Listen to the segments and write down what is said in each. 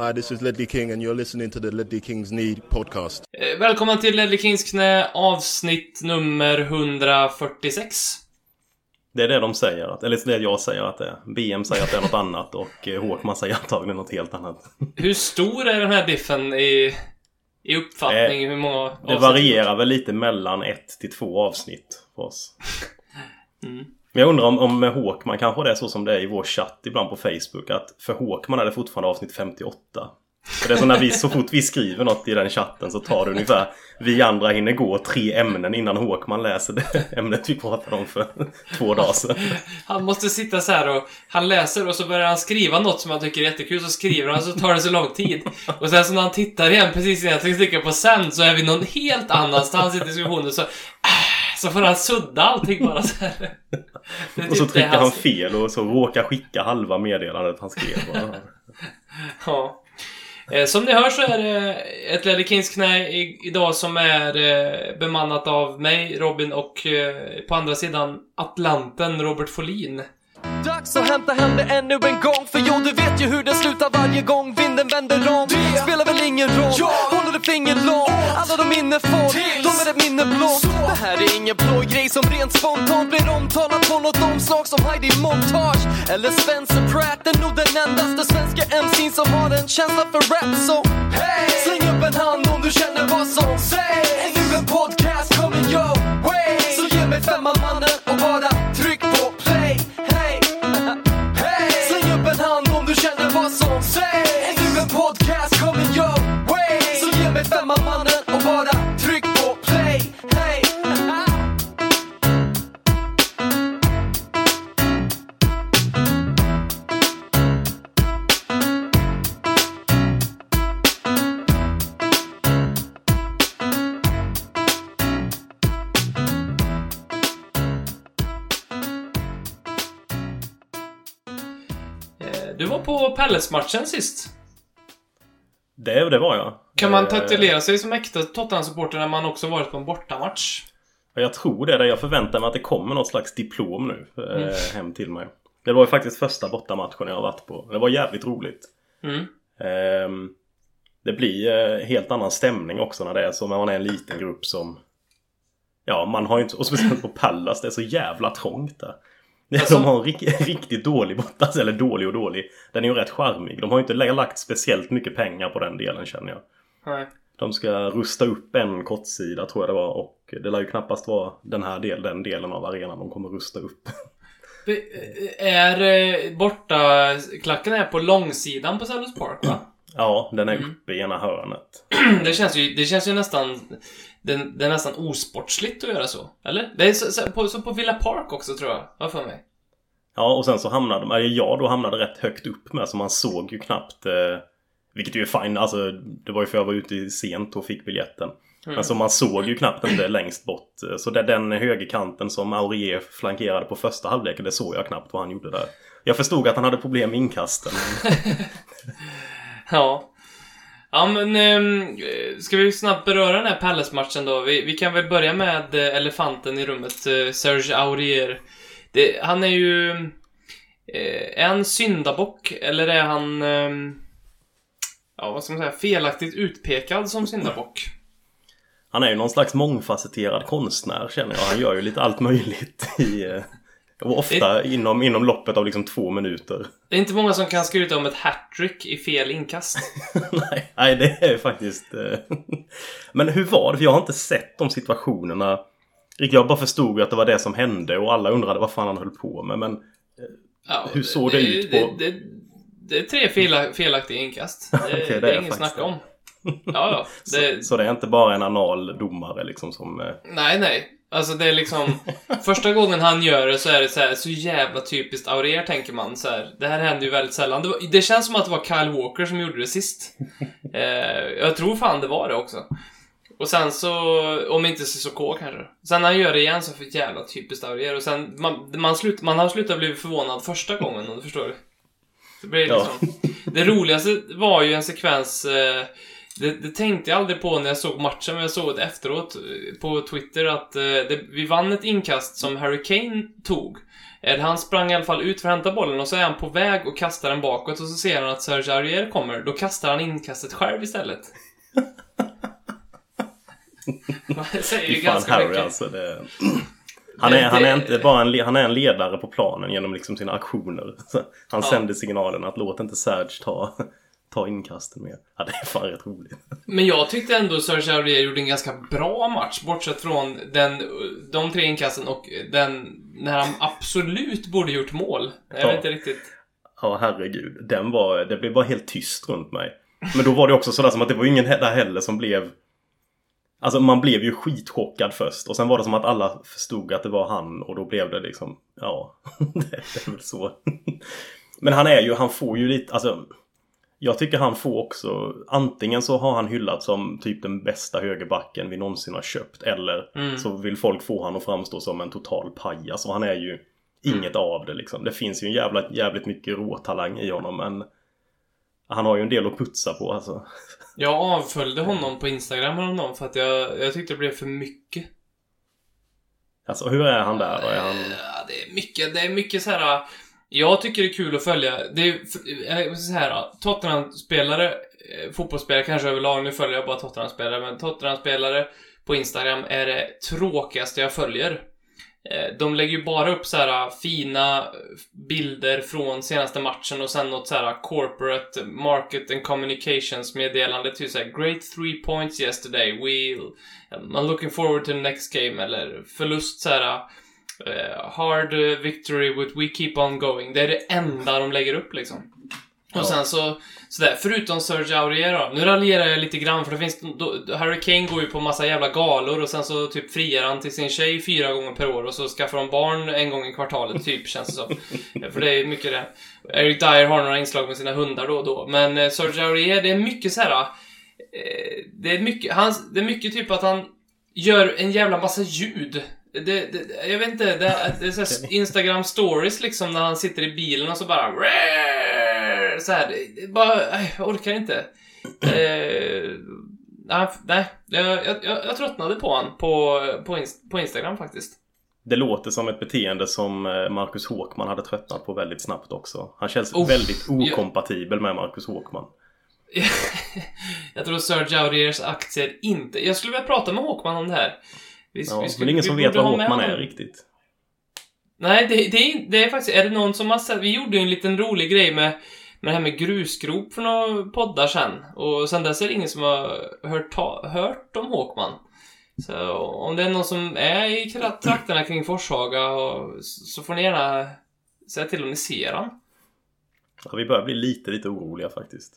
Hi, this is Ledley King, and you're listening to the Ledley Kings Need podcast. Eh, Välkommen till Ledley Kings knä, avsnitt nummer 146. Det är det de säger, att, eller det jag säger att det är. BM säger att det är något annat och eh, Håkman säger antagligen något helt annat. Hur stor är den här diffen i, i uppfattning? Hur många Det varierar väl lite mellan ett till två avsnitt för oss. Mm. Men jag undrar om, om med Håkman kanske det är så som det är i vår chatt ibland på Facebook att för Håkman är det fortfarande avsnitt 58. För det är så när vi, så fort vi skriver något i den chatten så tar det ungefär Vi andra hinner gå tre ämnen innan Håkman läser det ämnet vi pratade om för två dagar sedan. Han måste sitta så här och han läser och så börjar han skriva något som han tycker är jättekul, så skriver han så tar det så lång tid. Och sen så när han tittar igen precis innan jag trycker på sen så är vi någon helt annanstans i diskussionen så... äh, så får han sudda allting bara så här. Och så typ trycker han fel och så råkar skicka halva meddelandet han skrev. Ja. Eh, Som ni hör så är det ett Ledley Kings knä idag som är eh, bemannat av mig, Robin, och eh, på andra sidan Atlanten, Robert Folin. Dags att hämta hem det ännu en gång. För jo, du vet ju hur det slutar varje gång vinden vänder om. Det spelar väl ingen roll, håller du finger långt. Alla de minne får, de är ett minne blått. Det här är ingen blå grej som rent spontant blir omtalat på något omslag som Heidi Montage Eller Spencer Pratt, är nog den endaste svenska MC'n som har en känsla för rap. Så hey! släng upp en hand om du känner vad som sägs. Är nu en podcast? Coming your way. Så ge mig femman Palace-matchen sist. Det, det var jag. Kan man Eh, titulera sig som äkta Tottenham-supporter när man också varit på en bortamatch? Jag tror det. Jag förväntar mig att det kommer något slags diplom nu eh, Mm. hem till mig. Det var ju faktiskt första bortamatchen jag har varit på. Det var jävligt roligt. Mm. Ehm, det blir eh, helt annan stämning också när det är så. Man är en liten grupp som... Ja, man har ju inte... Och speciellt på Pallas, det är så jävla trångt där. Alltså- De har en rik- riktigt dålig bortas, eller dålig och dålig. Den är ju rätt charmig. De har ju inte lagt speciellt mycket pengar på den delen känner jag. Nej. De ska rusta upp en kortsida tror jag det var och det lär ju knappast vara den här del, den delen av arenan de kommer rusta upp. Är eh, borta... Klacken är på långsidan på Sellers Park, va? Ja, den är Mm. uppe i ena hörnet. Det känns ju, det känns ju nästan... Det, det är nästan osportsligt att göra så. Eller? Det är så, så, på, så på Villa Park också, tror jag. Vad för mig? Ja, och sen så hamnade jag då hamnade rätt högt upp med så man såg ju knappt eh, Vilket ju är fine, alltså det var ju för jag var ute sent och fick biljetten. Mm. Men så man såg ju knappt inte längst bort. Så det, den högerkanten som Aurier flankerade på första halvleken, det såg jag knappt vad han gjorde där. Jag förstod att han hade problem med inkasten. Ja. Ja, men... eh, ska vi snabbt beröra den här Palace-matchen då? Vi, vi kan väl börja med eh, elefanten i rummet, eh, Serge Aurier. Det, han är ju... Eh, är han syndabock, eller är han... Eh, ja, vad ska man säga? Felaktigt utpekad som syndabock? Han är ju någon slags mångfacetterad konstnär känner jag. Han gör ju lite allt möjligt i... Eh, eh, Och ofta inom, inom loppet av liksom två minuter. Det är inte många som kan skryta om ett hattrick i fel inkast. nej, nej, det är faktiskt... eh, Men hur var det? För jag har inte sett de situationerna. Jag bara förstod att det var det som hände och alla undrade vad fan han höll på med. Men Ja, Hur såg det ut på- Det, det, det är tre fela, felaktiga inkast. Det, Okej, det det är är inget snack om. det. Ja, ja. Det, så, så det är inte bara en anal domare liksom som... eh, Nej, nej. Alltså det är liksom... första gången han gör det så är det så här, så jävla typiskt Aurier, tänker man. Så här, det här händer ju väldigt sällan. Det, var, det känns som att det var Kyle Walker som gjorde det sist. Eh, jag tror fan det var det också. Och sen så, om inte Cissoko kanske. Sen när han gör det igen så för jävla typiskt Aurier. Och sen, man, man, slut, man har slutat bli förvånad första gången, om du förstår. Det blir Ja. liksom... Det roligaste var ju en sekvens eh, det, det tänkte jag aldrig på när jag såg matchen, men jag såg det efteråt på Twitter att eh, det, vi vann ett inkast som Harry Kane tog. Eh, Han sprang i alla fall ut för att hämta bollen och så är han på väg och kastar den bakåt och så ser han att Serge Aurier kommer. Då kastar han inkastet själv istället. Det säger ju ganska Harry mycket. alltså. Det... Han, är, han är inte bara en, han är en ledare på planen genom liksom sina aktioner. Han Ja. sänder signalen att låt inte Serge ta, ta inkasten mer. Ja, det är fan rätt roligt. Men jag tyckte ändå Serge Aurier gjorde en ganska bra match, bortsett från den, de tre inkasten och den när han absolut borde gjort mål. Jag Ja. vet inte riktigt. Ja, herregud. Den var, det blev bara helt tyst runt mig. Men då var det också sådär som att det var ingen där heller som blev... Alltså man blev ju skitchockad först och sen var det som att alla förstod att det var han och då blev det liksom... Ja, det är väl så. Men han är ju, han får ju lite, alltså... Jag tycker han får också, antingen så har han hyllats som typ den bästa högerbacken vi någonsin har köpt eller Mm. så vill folk få han att framstå som en total pajas och han är ju inget av det liksom. Det finns ju en jävla, jävligt mycket råtalang i honom men han har ju en del att putsa på alltså. Jag avföljde honom på Instagram häromdagen för att jag, jag tyckte det blev för mycket. Alltså hur är han där? Är han... Ja, det är mycket, det är mycket så här. Jag tycker det är kul att följa. Det är eh, så här. Tottenham-spelare, eh, fotbollsspelare kanske överlag, nu följer jag bara Tottenham-spelare, men Tottenham-spelare på Instagram är det tråkigaste jag följer. Eh, de lägger ju bara upp så här fina bilder från senaste matchen och sen något så här corporate market and communications meddelande till såhär, great three points yesterday, we I'm looking forward to the next game eller förlust så här hard eh, victory with we keep on going. Det är det enda de lägger upp liksom. Och sen så, sådär, förutom Serge Aurier då. Nu raljerar jag lite grann för det finns, då, Harry Kane går ju på massa jävla galor och sen så typ friar han till sin tjej fyra gånger per år och så skaffar de barn en gång i kvartalet typ, känns det som. För det är mycket det. Eric Dyer har några inslag med sina hundar då och då. Men eh, Serge Aurier, det är mycket så här. Eh, det är mycket, hans, det är mycket typ att han gör en jävla massa ljud. Det, det, jag vet inte, det, det är så här Instagram stories liksom när han sitter i bilen och så bara så här, bara, jag orkar inte. Eh, nej, jag, jag, jag, jag tröttnade på han på, på, på Instagram faktiskt. Det låter som ett beteende som eh, Marcus Håkman hade tröttnat på väldigt snabbt också. Han känns Uff, väldigt okompatibel med Marcus Håkman. jag tror Serge Auriers aktier inte... Jag skulle vilja prata med Håkman om det här. Vi, Ja, vi men skulle- det är ingen som vet vad Håkman är honom. riktigt. Nej, det, det, det är faktiskt... Är det någon som har sett... Vi gjorde ju en liten rolig grej med, med det här med grusgrop för några poddar sen. Och sen dess är det ingen som har hört, ta, hört om Håkman. Så om det är någon som är i trakterna kring Forshaga och, så får ni gärna säga till om ni ser han. Ja, vi börjar bli lite, lite oroliga faktiskt.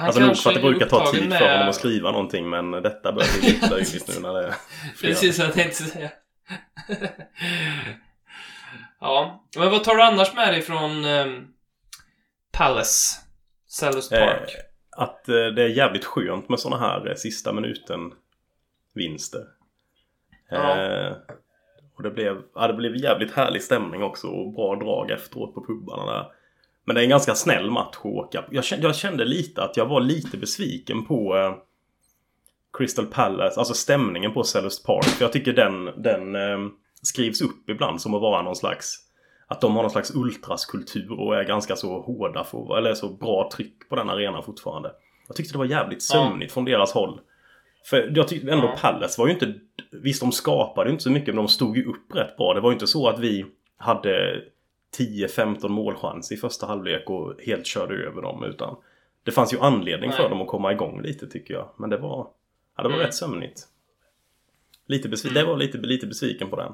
Han alltså nog för att det brukar ta tid med- för honom att skriva någonting men detta börjar bli lite löjligt nu när det är. Precis vad jag tänkte säga. ja, men vad tar du annars med dig från ehm, Palace? Sellers Park? Eh, att eh, det är jävligt skönt med såna här eh, sista minuten vinster. Ja. Eh, och det blev, ja, det blev jävligt härlig stämning också och bra drag efteråt på pubarna där. Men det är en ganska snäll match att åka. Jag kände, jag kände lite att jag var lite besviken på eh, Crystal Palace, alltså stämningen på Sellers Park. För jag tycker den, den eh, skrivs upp ibland som att vara någon slags att de har någon slags ultraskultur och är ganska så hårda för, eller så bra tryck på den arenan fortfarande. Jag tyckte det var jävligt sömnigt från deras håll. För jag tyckte ändå Ja. Palace var ju inte... Visst, de skapade inte så mycket men de stod ju upp rätt bra. Det var ju inte så att vi hade 10-15 målchans i första halvlek och helt körde över dem utan det fanns ju anledning för Nej. dem att komma igång lite tycker jag. Men det var, ja, det var Mm. rätt sömnigt. Lite besvi- Mm. Det var lite, lite besviken på den.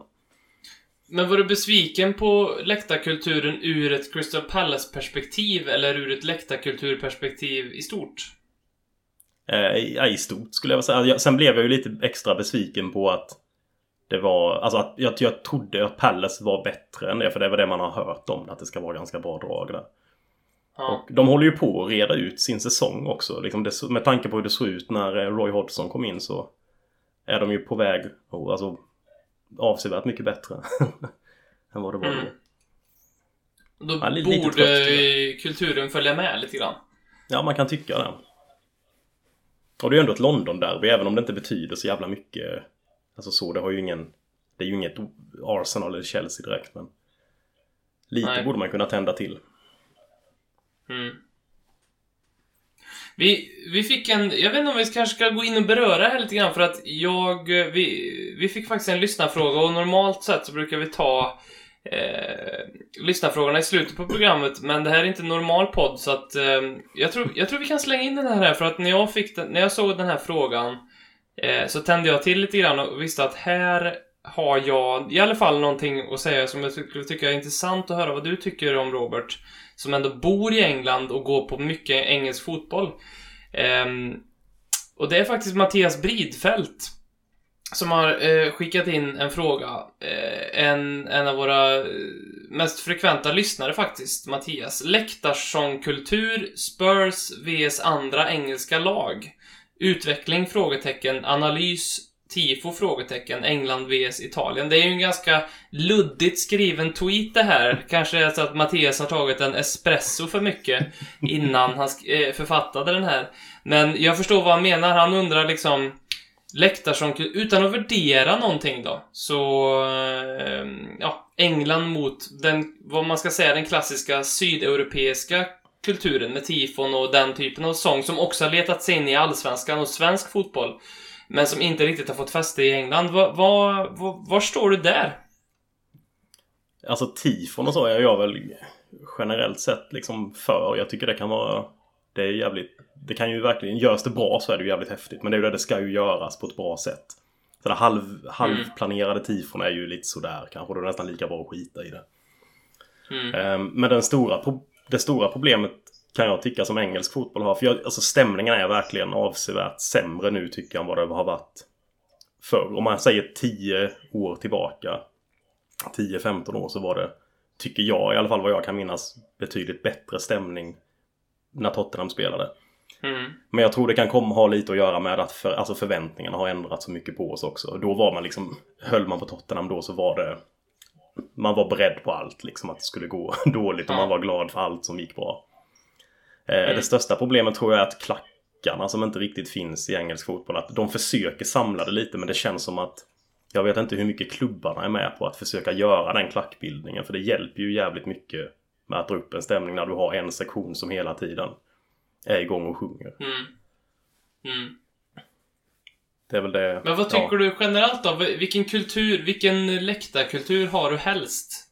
Men var du besviken på läktarkulturen ur ett Crystal Palace-perspektiv eller ur ett läktarkulturperspektiv i stort? Eh, i, ja, I stort skulle jag säga. Sen blev jag ju lite extra besviken på att det var, alltså att jag, jag trodde att Palace var bättre än det. För det var det man har hört om. Att det ska vara ganska bra drag där. Ja. Och de håller ju på att reda ut sin säsong också. Liksom det, med tanke på hur det såg ut när eh, Roy Hodgson kom in så är de ju på väg, och, alltså avsevärt mycket bättre än vad det var då. Mm. Då Ja, li- lite borde trött, kulturen följa med lite grann. Ja, man kan tycka det. Och det är ju ändå ett London-derby, även om det inte betyder så jävla mycket. Alltså så, det har ju ingen... Det är ju inget Arsenal eller Chelsea direkt, men... Lite Nej. borde man kunna tända till. Mm. Vi, vi fick en, jag vet inte om vi kanske ska gå in och beröra det här lite grann för att jag, vi, vi fick faktiskt en lyssnarfråga och normalt sett så brukar vi ta eh, lyssnarfrågorna i slutet på programmet men det här är inte en normal podd så att eh, jag, tror, jag tror vi kan slänga in den här, för att när jag, fick den, när jag såg den här frågan eh, så tände jag till lite grann och visste att här har jag i alla fall någonting att säga som jag skulle tycka är intressant att höra vad du tycker om Robert som ändå bor i England och går på mycket engelsk fotboll. Eh, och det är faktiskt Mattias Bridfält som har eh, skickat in en fråga. Eh, en, en av våra eh, mest frekventa lyssnare faktiskt, Mattias. Läktarsångkultur, Spurs vs andra engelska lag. Utveckling? Frågetecken. Analys? Tifo? Frågetecken. England vs Italien. Det är ju en ganska luddigt skriven tweet det här. Kanske är så att Mattias har tagit en espresso för mycket innan han eh, författade den här. Men jag förstår vad han menar. Han undrar liksom Läktarsång, utan att värdera någonting då, så... Eh, ja, England mot den, vad man ska säga, den klassiska sydeuropeiska kulturen med tifon och den typen av sång som också har letat sig in i allsvenskan och svensk fotboll. Men som inte riktigt har fått fäste i England. Vad, vad, vad, var står du där? Alltså tifon och så är jag väl generellt sett liksom för. Jag tycker det kan vara... Det är jävligt... Det kan ju verkligen... Görs det bra så är det ju jävligt häftigt. Men det är ju det det ska ju göras på ett bra sätt. Så det halv, halvplanerade tifon är ju lite sådär kanske. Då är det nästan lika bra att skita i det. Mm. Ehm, Men den stora, pro- det stora problemet kan jag tycka som engelsk fotboll har. För jag, alltså stämningen är verkligen avsevärt sämre nu tycker jag än vad det har varit förr. Om man säger 10 år tillbaka. 10-15 år så var det, tycker jag i alla fall vad jag kan minnas, betydligt bättre stämning när Tottenham spelade. Mm. Men jag tror det kan komma ha lite att göra med att för, alltså förväntningarna har ändrats så mycket på oss också. Då var man liksom, höll man på Tottenham då så var det man var beredd på allt liksom att det skulle gå dåligt och man var glad för allt som gick bra. Eh, Det största problemet tror jag är att klackarna som inte riktigt finns i engelsk fotboll, att de försöker samla det lite men det känns som att jag vet inte hur mycket klubbarna är med på att försöka göra den klackbildningen för det hjälper ju jävligt mycket med att dra upp en stämning när du har en sektion som hela tiden är igång och sjunger. Mm. Mm. Det är väl det. Men vad tycker ja. du generellt då? Vilken kultur, vilken läktarkultur har du helst?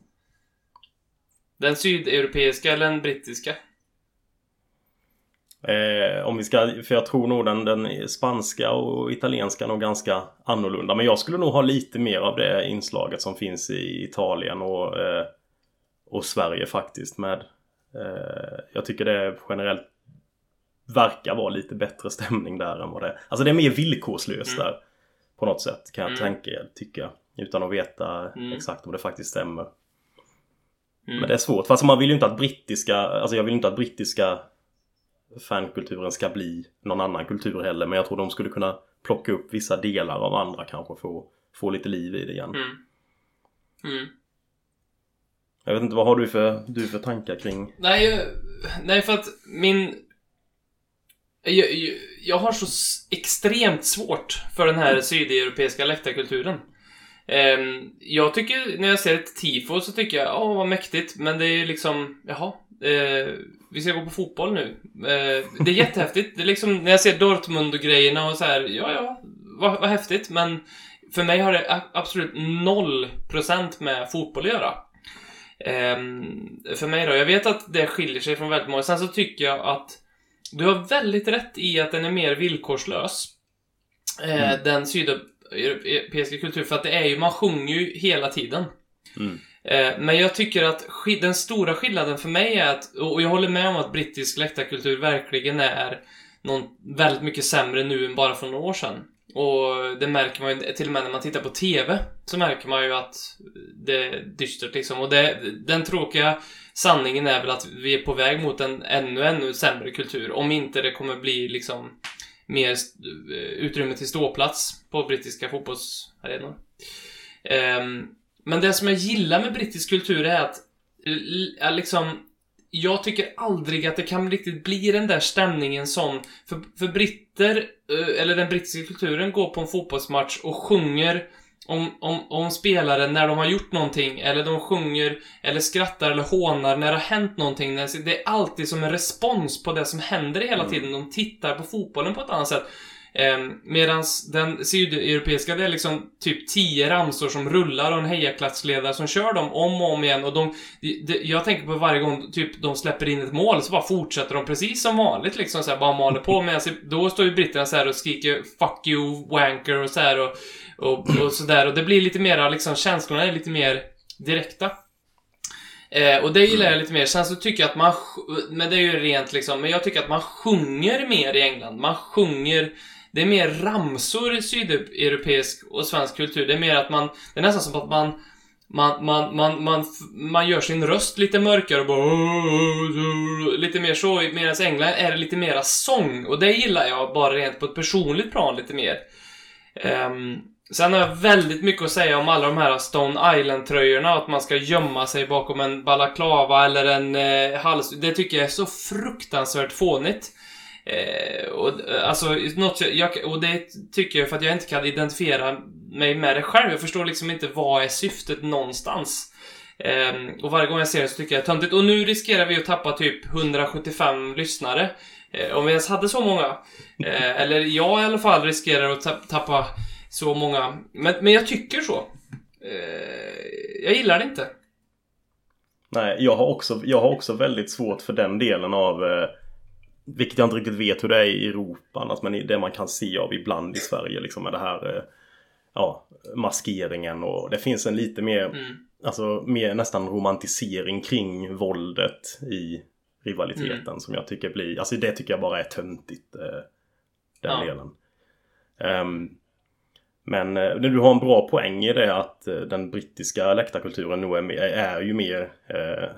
Den sydeuropeiska eller den brittiska? Eh, om vi ska, för jag tror nog den, den spanska och italienska är nog ganska annorlunda. Men jag skulle nog ha lite mer av det inslaget som finns i Italien och, eh, och Sverige faktiskt med. Eh, jag tycker det generellt verkar vara lite bättre stämning där än vad det är. Alltså det är mer villkorslöst där. På något sätt kan jag tänka, tycka. Utan att veta Mm. exakt om det faktiskt stämmer. Mm. Men det är svårt. Fast man vill ju inte att brittiska, alltså jag vill inte att brittiska fankulturen ska bli någon annan kultur heller. Men jag tror de skulle kunna plocka upp vissa delar av andra kanske få, få lite liv i det igen. Mm. Mm. Jag vet inte, vad har du för, du för tankar kring? Nej, nej för att min... Jag, jag, jag har så extremt svårt för den här sydeuropeiska läktarkulturen. Ehm, jag tycker, när jag ser ett tifo så tycker jag, åh vad mäktigt, men det är liksom, jaha, eh, vi ska gå på fotboll nu. Eh, det är jättehäftigt. Det är liksom, när jag ser Dortmund och grejerna och så här, ja, ja, vad, vad häftigt, men för mig har det absolut noll procent med fotboll att göra. Ehm, för mig då, jag vet att det skiljer sig från väldigt många. Sen så tycker jag att du har väldigt rätt i att den är mer villkorslös. Eh, Den sydeuropeiska kulturen, för att det är ju, man sjunger ju hela tiden. Mm. Eh, Men jag tycker att den stora skillnaden för mig är att, och jag håller med om att brittisk läktarkultur verkligen är någon väldigt mycket sämre nu än bara för några år sedan. Och det märker man ju till och med när man tittar på TV. Så märker man ju att det är dystert liksom. Och det, den tråkiga sanningen är väl att vi är på väg mot en ännu, ännu sämre kultur. Om inte det kommer bli liksom mer eh, utrymme till ståplats på brittiska fotbollsarenor. Ehm, men det som jag gillar med brittisk kultur är att liksom jag tycker aldrig att det kan riktigt bli den där stämningen som för, för britter, eh, eller den brittiska kulturen, går på en fotbollsmatch och sjunger om, om, om spelare när de har gjort någonting, eller de sjunger, eller skrattar eller hånar när det har hänt någonting. Det är alltid som en respons på det som händer hela tiden. De tittar på fotbollen på ett annat sätt. Eh, Medan den sydeuropeiska, det är liksom typ 10 ramsor som rullar och en hejaklacksledare som kör dem om och om igen. Och de, de, jag tänker på varje gång typ de släpper in ett mål så bara fortsätter de precis som vanligt liksom så här, bara maler på. Medan då står ju britterna så här och skriker 'fuck you wanker' och så här och, och, och sådär. Och det blir lite mera liksom, känslorna är lite mer direkta. Eh, och det gillar jag lite mer. Sen så tycker jag att man, men det är ju rent liksom, men jag tycker att man sjunger mer i England. Man sjunger, det är mer ramsor i sydeuropeisk och svensk kultur. Det är mer att man, det är nästan som att man man, man, man, man, man gör sin röst lite mörkare och bara lite mer så. Medan i England är det lite mera sång. Och det gillar jag bara rent på ett personligt plan lite mer. Um, sen har jag väldigt mycket att säga om alla de här Stone Island-tröjorna. Att man ska gömma sig bakom en balaklava eller en eh, hals. Det tycker jag är så fruktansvärt fånigt. Eh, och, eh, alltså, något, jag- och det tycker jag för att jag inte kan identifiera mig med det själv. Jag förstår liksom inte vad är syftet någonstans. Eh, och varje gång jag ser det så tycker jag det är töntigt. Och nu riskerar vi att tappa typ 175 lyssnare. Eh, om vi ens hade så många. Eh, eller jag i alla fall riskerar att tappa så många. Men, men jag tycker så. Eh, jag gillar det inte. Nej, jag har, också, jag har också väldigt svårt för den delen av eh, Vilket jag inte riktigt vet hur det är i Europa annars men det man kan se av ibland i Sverige liksom med det här eh, Ja, maskeringen och det finns en lite mer Mm. Alltså mer nästan romantisering kring våldet i rivaliteten som jag tycker blir Alltså det tycker jag bara är töntigt eh, Den Ja. delen Ehm, men eh, du har en bra poäng i det att eh, den brittiska läktarkulturen nog är, är ju mer eh,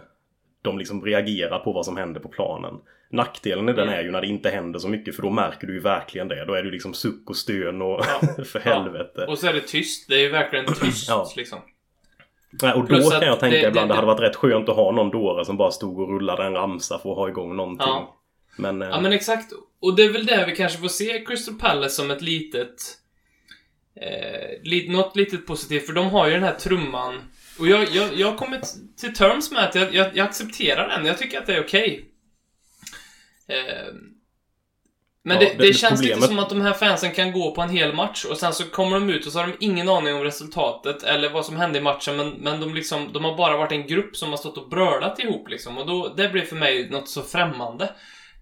De liksom reagerar på vad som händer på planen. Nackdelen i den är ju när det inte händer så mycket för då märker du ju verkligen det. Då är det ju liksom suck och stön och Ja. för Ja. helvete. Och så är det tyst. Det är ju verkligen tyst Ja. liksom. Nej, och då Plus att kan jag tänka det- ibland det- det hade varit rätt skönt att ha någon dåre som bara stod och rullade en ramsa för att ha igång någonting. Ja. Men, eh, Ja men exakt. Och det är väl där vi kanske får se Crystal Palace som ett litet... Eh, li, något litet positivt, för de har ju den här trumman. Och jag, jag, jag har kommit till terms med att jag, jag, jag accepterar den. Jag tycker att det är okej. Eh, men Ja, det, det- det, känns lite problemet- som att de här fansen kan gå på en hel match och sen så kommer de ut och så har de ingen aning om resultatet eller vad som hände i matchen men, men de liksom, de har bara varit en grupp som har stått och brölat ihop liksom och då, det blir för mig något så främmande.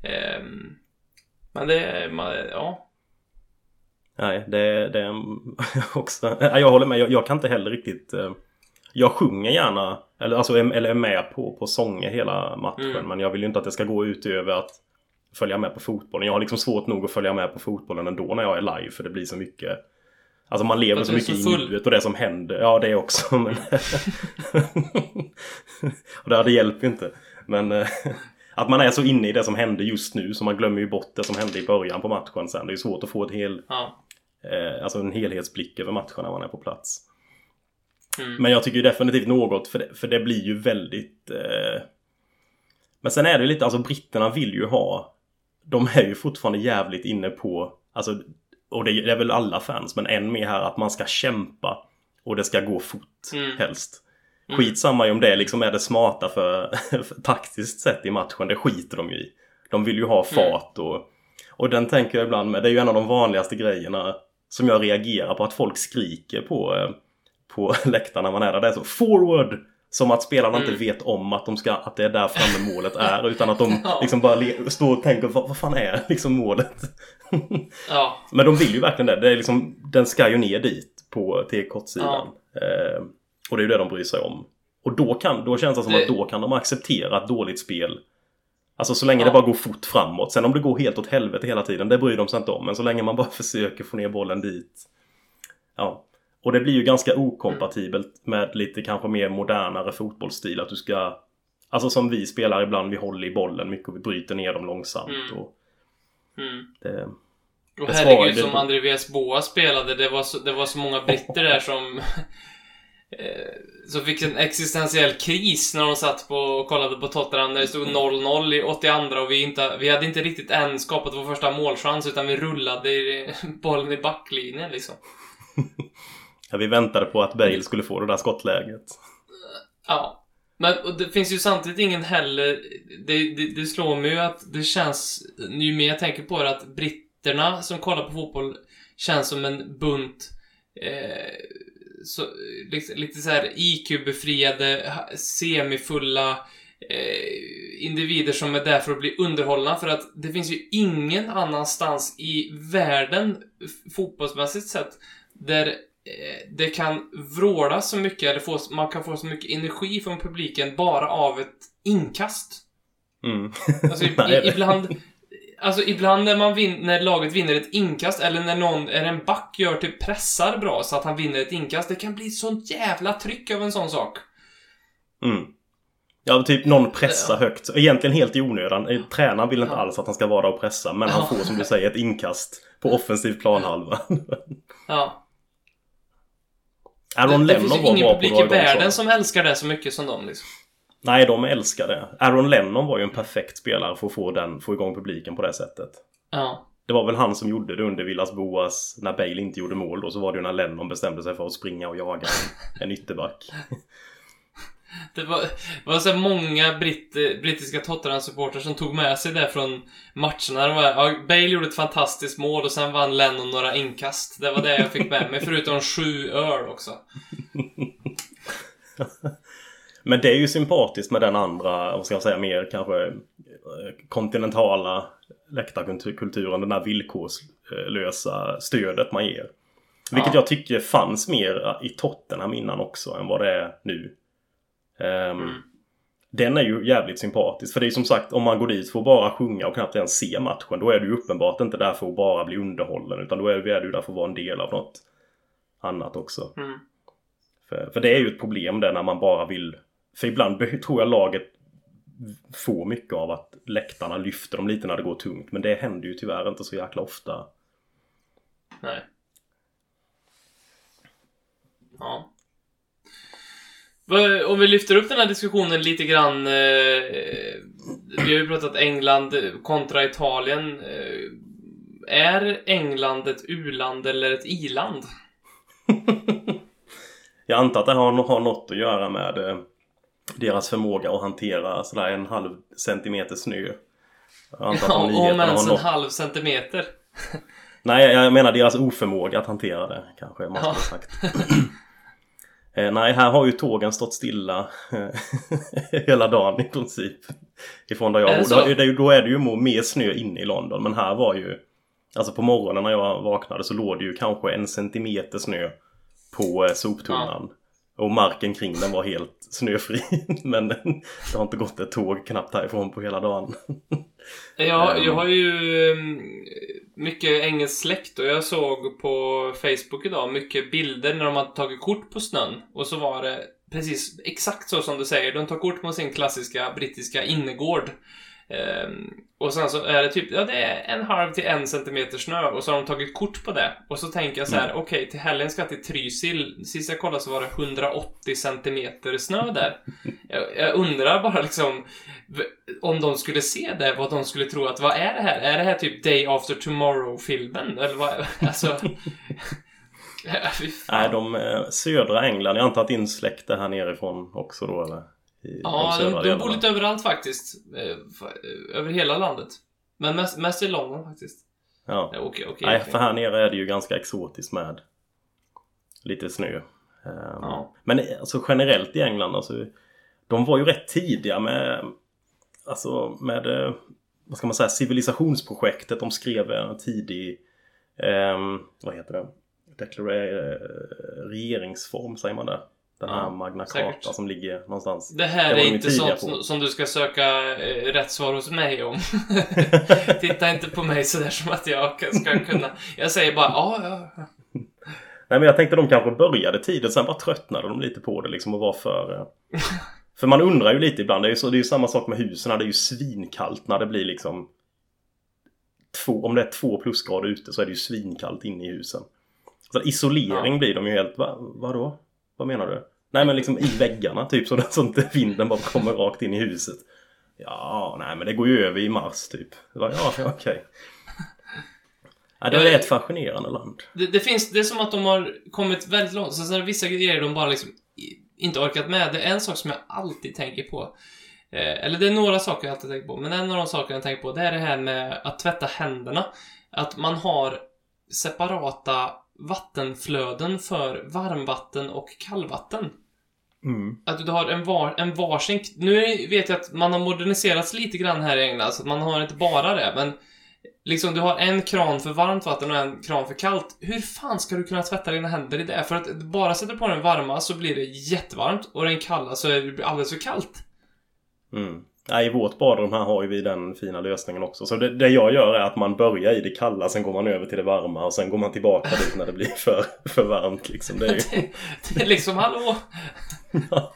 Ehm, men det, man, ja. Nej, det, det är också... Jag håller med. Jag, jag kan inte heller riktigt... eh, Jag sjunger gärna, eller, alltså, eller är med på, på sånger hela matchen. Mm. Men jag vill ju inte att det ska gå ut över att följa med på fotbollen. Jag har liksom svårt nog att följa med på fotbollen ändå när jag är live. För det blir så mycket... Alltså man lever så mycket så i nuet och det som händer. Ja, det också. Men... och det hade hjälpt ju inte. Men... eh, Att man är så inne i det som händer just nu så man glömmer ju bort det som hände i början på matchen sen. Det är svårt att få ett hel, ja. Eh, alltså en helhetsblick över matchen när man är på plats. Mm. Men jag tycker definitivt något för det, för det blir ju väldigt... Eh... Men sen är det ju lite, alltså britterna vill ju ha... De är ju fortfarande jävligt inne på, alltså... Och det är, det är väl alla fans, men än mer här att man ska kämpa. Och det ska gå fort, Mm. helst. Mm. Skitsamma ju om det liksom är det smarta för, för taktiskt sett i matchen, det skiter de ju i. De vill ju ha fart och... Och den tänker jag ibland med, det är ju en av de vanligaste grejerna som jag reagerar på, att folk skriker på, eh, på läktarna när man är där. Det är så forward! Som att spelarna Mm. inte vet om att, de ska, att det är där framme målet är. Utan att de Ja. liksom bara står och tänker, vad, vad fan är liksom målet? Ja. Men de vill ju verkligen det. det är liksom, den ska ju ner dit på, till kortsidan. Eh, och det är ju det de bryr sig om. Och då, kan, då känns det som Det- att då kan de acceptera ett dåligt spel. Alltså så länge Ja. det bara går fort framåt. Sen om det går helt åt helvete hela tiden, det bryr de sig inte om. Men så länge man bara försöker få ner bollen dit. Ja. Och det blir ju ganska okompatibelt med lite kanske mer modernare fotbollsstil. Att du ska... Alltså som vi spelar ibland, vi håller i bollen mycket och vi bryter ner dem långsamt. Mm. Och Mm. det, Och herregud, som Vies Boa spelade, det var, så, det var så många britter där som... eh, som fick en existentiell kris när de satt på och kollade på Tottenham när det stod 0-0 i 82 och vi, inte, vi hade inte riktigt än skapat vår första målchans utan vi rullade i, bollen i backlinjen liksom. Ja, vi väntade på att Bale skulle få det där skottläget. Ja. Men och det finns ju samtidigt ingen heller... Det, det, det slår mig ju att det känns... Ju mer jag tänker på det att britterna som kollar på fotboll känns som en bunt... Eh, så, lite, lite så här IQ-befriade, semifulla eh, individer som är där för att bli underhållna. För att det finns ju ingen annanstans i världen, fotbollsmässigt sett, där eh, det kan vråla så mycket, eller få, man kan få så mycket energi från publiken bara av ett inkast. Mm. Alltså, Nej, ibland... Alltså ibland när, man vin, när laget vinner ett inkast eller när någon, eller en back gör typ pressar bra så att han vinner ett inkast. Det kan bli sånt jävla tryck av en sån sak. Mm. Ja, typ någon pressar högt. Egentligen helt i onödan. Eh, Tränaren vill inte alls att han ska vara där och pressa. Men han får som du säger ett inkast på offensiv planhalva. Ja. Aaron det, det finns ju ingen publik i världen som älskar det så mycket som de liksom. Nej, de älskar det. Aaron Lennon var ju en perfekt spelare för att få, den, få igång publiken på det sättet. Ja. Det var väl han som gjorde det under Villas Boas när Bale inte gjorde mål då. Så var det ju när Lennon bestämde sig för att springa och jaga en, ytterback. Det var, var så många britt, brittiska Tottenham-supportrar som tog med sig det från matcherna. Det var, ja, Bale gjorde ett fantastiskt mål och sen vann Lennon några inkast. Det var det jag fick med mig, förutom sju öl också. Men det är ju sympatiskt med den andra, vad ska jag säga, mer kanske eh, kontinentala läktarkulturen. Den där villkorslösa stödet man ger. Vilket Ja. jag tycker fanns mer i Tottenham innan också än vad det är nu. Ehm, Mm. Den är ju jävligt sympatisk. För det är som sagt, om man går dit för att bara sjunga och knappt ens se matchen. Då är du ju uppenbart inte där för att bara bli underhållen. Utan då är du är du där för att vara en del av något annat också. Mm. För, för det är ju ett problem där när man bara vill... För ibland tror jag laget får mycket av att läktarna lyfter dem lite när det går tungt. Men det händer ju tyvärr inte så jäkla ofta. Nej. Ja. Om vi lyfter upp den här diskussionen lite grann. Eh, vi har ju pratat England kontra Italien. Eh, är England ett u-land eller ett i-land? Jag antar att det har, har något att göra med eh, deras förmåga att hantera sådär en halv centimeter snö. Jag antar Ja, om ens en halv centimeter. Nej, jag menar deras oförmåga att hantera det kanske man Ja. sagt. Eh, nej, här har ju tågen stått stilla eh, hela dagen i princip. Ifrån där jag bor. Då, det då är det ju mer snö inne i London. Men här var ju... Alltså på morgonen när jag vaknade så låg det ju kanske en centimeter snö på eh, soptunnan. Och marken kring den var helt snöfri. Men det har inte gått ett tåg knappt härifrån på hela dagen. Ja, Ehm. jag har ju mm, mycket engelsk släkt och jag såg på Facebook idag mycket bilder när de hade tagit kort på snön. Och så var det precis exakt så som du säger. De tar kort på sin klassiska brittiska innergård. Ehm, och sen så är det typ, ja det är en halv till en centimeter snö och så har de tagit kort på det. Och så tänker jag så här, okej till helgen ska jag till Trysil. Sist jag kollade så var det 180 centimeter snö där. Jag, jag undrar bara liksom om de skulle se det, vad de skulle tro att vad är det här? Är det här typ Day After Tomorrow-filmen? Eller vad? Alltså... Nej, de eh, södra England. Jag antar att din släkt är här nerifrån också då eller? I Ja, de, de bor lite överallt faktiskt. Eh, eh, Över hela landet. Men mest, mest i London faktiskt. Ja. Ja, Okej, okej. Nej, okej. för här nere är det ju ganska exotiskt med lite snö. Ehm, Ja. Men alltså generellt i England, alltså, de var ju rätt tidiga med, alltså med, eh, vad ska man säga, civilisationsprojektet. De skrev en tidig, ehm, vad heter det, eh, regeringsform säger man det. Den här Ja, Magna. Carta som ligger någonstans. Det här Det är inte sånt på. som, du ska söka eh, rätt svar hos mig om. Titta inte på mig sådär som att jag ska kunna... Jag säger bara ja, ja, ja. Nej men jag tänkte de kanske började tidigt, sen bara tröttnade de lite på det liksom och var för... eh, För man undrar ju lite ibland, det är ju, så, det är ju samma sak med husen, det är ju svinkallt när det blir liksom... Två, om det är två plusgrader ute så är det ju svinkallt inne i husen. Så isolering Ja. blir de ju helt, va, vadå? Vad menar du? Nej men liksom i väggarna typ så, att inte vinden bara kommer rakt in i huset. Ja, nej men det går ju över i mars typ. Ja, ja okej. Ja, det är ett fascinerande land. Det, det finns, det är som att de har kommit väldigt långt. Sen är det vissa grejer de bara liksom inte orkat med. Det är en sak som jag alltid tänker på. Eh, eller det är några saker jag alltid tänker på. Men en av de sakerna jag tänker på, det är det här med att tvätta händerna. Att man har separata vattenflöden för varmvatten och kallvatten. Mm. Att du har en, var, en varsin... Nu vet jag att man har moderniserats lite grann här i England, så man har inte bara det, men... Liksom, du har en kran för varmt vatten och en kran för kallt. Hur fan ska du kunna tvätta dina händer i det? För att bara sätter på den varma så blir det jättevarmt och den kalla så är det alldeles för kallt. Mm. Ja, I vårt badrum här har ju vi den fina lösningen också. Så det, det jag gör är att man börjar i det kalla, sen går man över till det varma och sen går man tillbaka dit när det blir för, för varmt. Liksom. Det är ju... Det, det är liksom, hallå?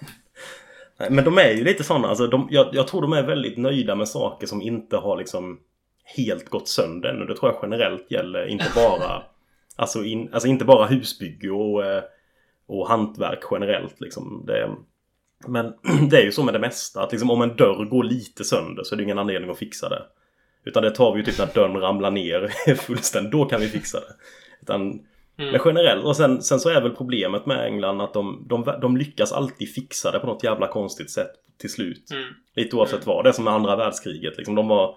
Nej, Men de är ju lite sådana. Alltså, de, jag, jag tror de är väldigt nöjda med saker som inte har liksom helt gått sönder ännu. Det tror jag generellt gäller. Inte bara, alltså, in, alltså inte bara husbygge och, eh, och hantverk generellt. Liksom. Det, men det är ju så med det mesta. Att liksom, om en dörr går lite sönder så är det ingen anledning att fixa det. Utan det tar vi ju typ när dörren ramlar ner fullständigt. Då kan vi fixa det. Utan, Men generellt. Och sen, sen så är väl problemet med England att de, de, de lyckas alltid fixa det på något jävla konstigt sätt till slut. Mm. Lite oavsett vad. Det är som med andra världskriget. Liksom, de var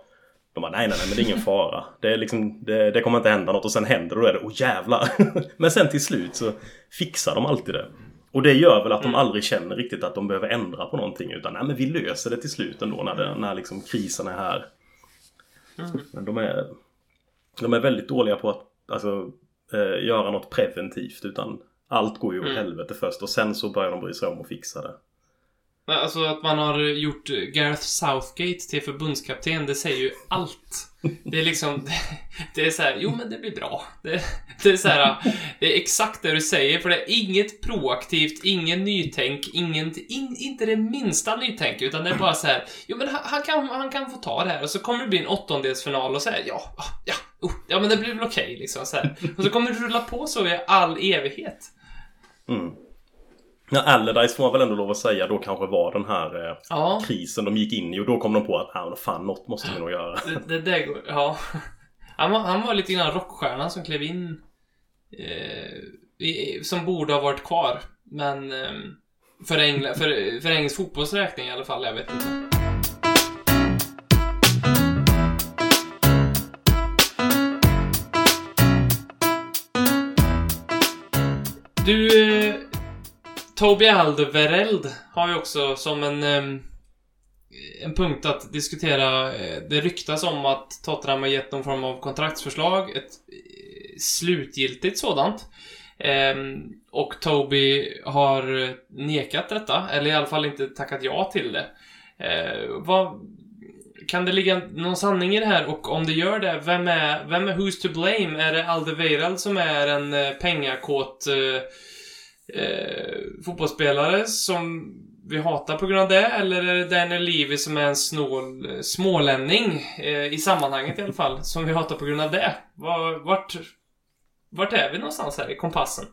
de bara nej, nej, nej, men det är ingen fara. Det, är liksom, det, det kommer inte hända något och sen händer det och då är det åh jävlar. men sen till slut så fixar de alltid det. Och det gör väl att de aldrig känner riktigt att de behöver ändra på någonting utan nej men vi löser det till slut ändå när, det, när liksom krisen är här. Men de är, de är väldigt dåliga på att alltså, eh, göra något preventivt utan allt går ju åt helvete först och sen så börjar de bry sig om att fixa det. Alltså att man har gjort Gareth Southgate till förbundskapten, det säger ju allt. Det är liksom, det, är så här, jo men det blir bra. Det, det är så här, det är exakt det du säger, för det är inget proaktivt, ingen nytänk, ingen, in, inte det minsta nytänk, utan det är bara så här, jo men han, han, kan, han kan få ta det här, och så kommer det bli en åttondelsfinal och så här, ja, ah, ja, oh, ja men det blir väl okej liksom så här. Och så kommer det rulla på så i all evighet. Mm. Ja, Allardyce får man väl ändå lov att säga då kanske var den här eh, Ja. krisen de gick in i och då kom de på att ah, fan något måste vi nog göra. Det, det går, ja. Han var, han var lite grann rockstjärnan som klev in eh, i, som borde ha varit kvar. Men eh, för, Engla, för, för engelsk fotbolls räkning i alla fall, jag vet inte. Du, eh, Toby Alderweireld har ju också som en en punkt att diskutera. Eh, det ryktas om att Tottenham har gett någon form av kontraktsförslag. Ett eh, slutgiltigt sådant. Och Toby har eh, nekat detta, eller i alla fall inte tackat ja till det. Eh, vad, kan det ligga någon sanning i det här? Och om det gör det, vem är, vem är who's to blame? Är det Alderweireld som är en eh, pengakåt eh, eh, fotbollsspelare som vi hatar på grund av det? Eller är det Daniel Levy som är en snål eh, smålänning eh, i sammanhanget i alla fall, som vi hatar på grund av det? Var, vart, vart är vi någonstans här i kompassen?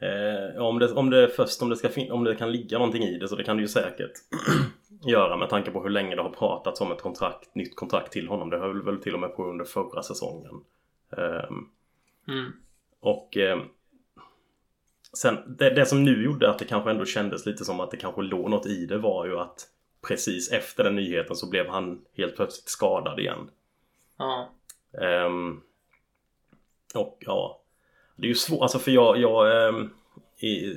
Eh, om, det, om det först om det, ska om det kan ligga någonting i det så det kan det ju säkert göra med tanke på hur länge det har pratats om ett kontrakt, nytt kontrakt till honom. Det höll väl till och med på under förra säsongen. Ehm, Mm. Och eh, sen det, det som nu gjorde att det kanske ändå kändes lite som att det kanske låg något i det var ju att precis efter den nyheten så blev han helt plötsligt skadad igen. Ja. Ehm, och ja, det är ju svårt alltså för jag, jag ehm, i,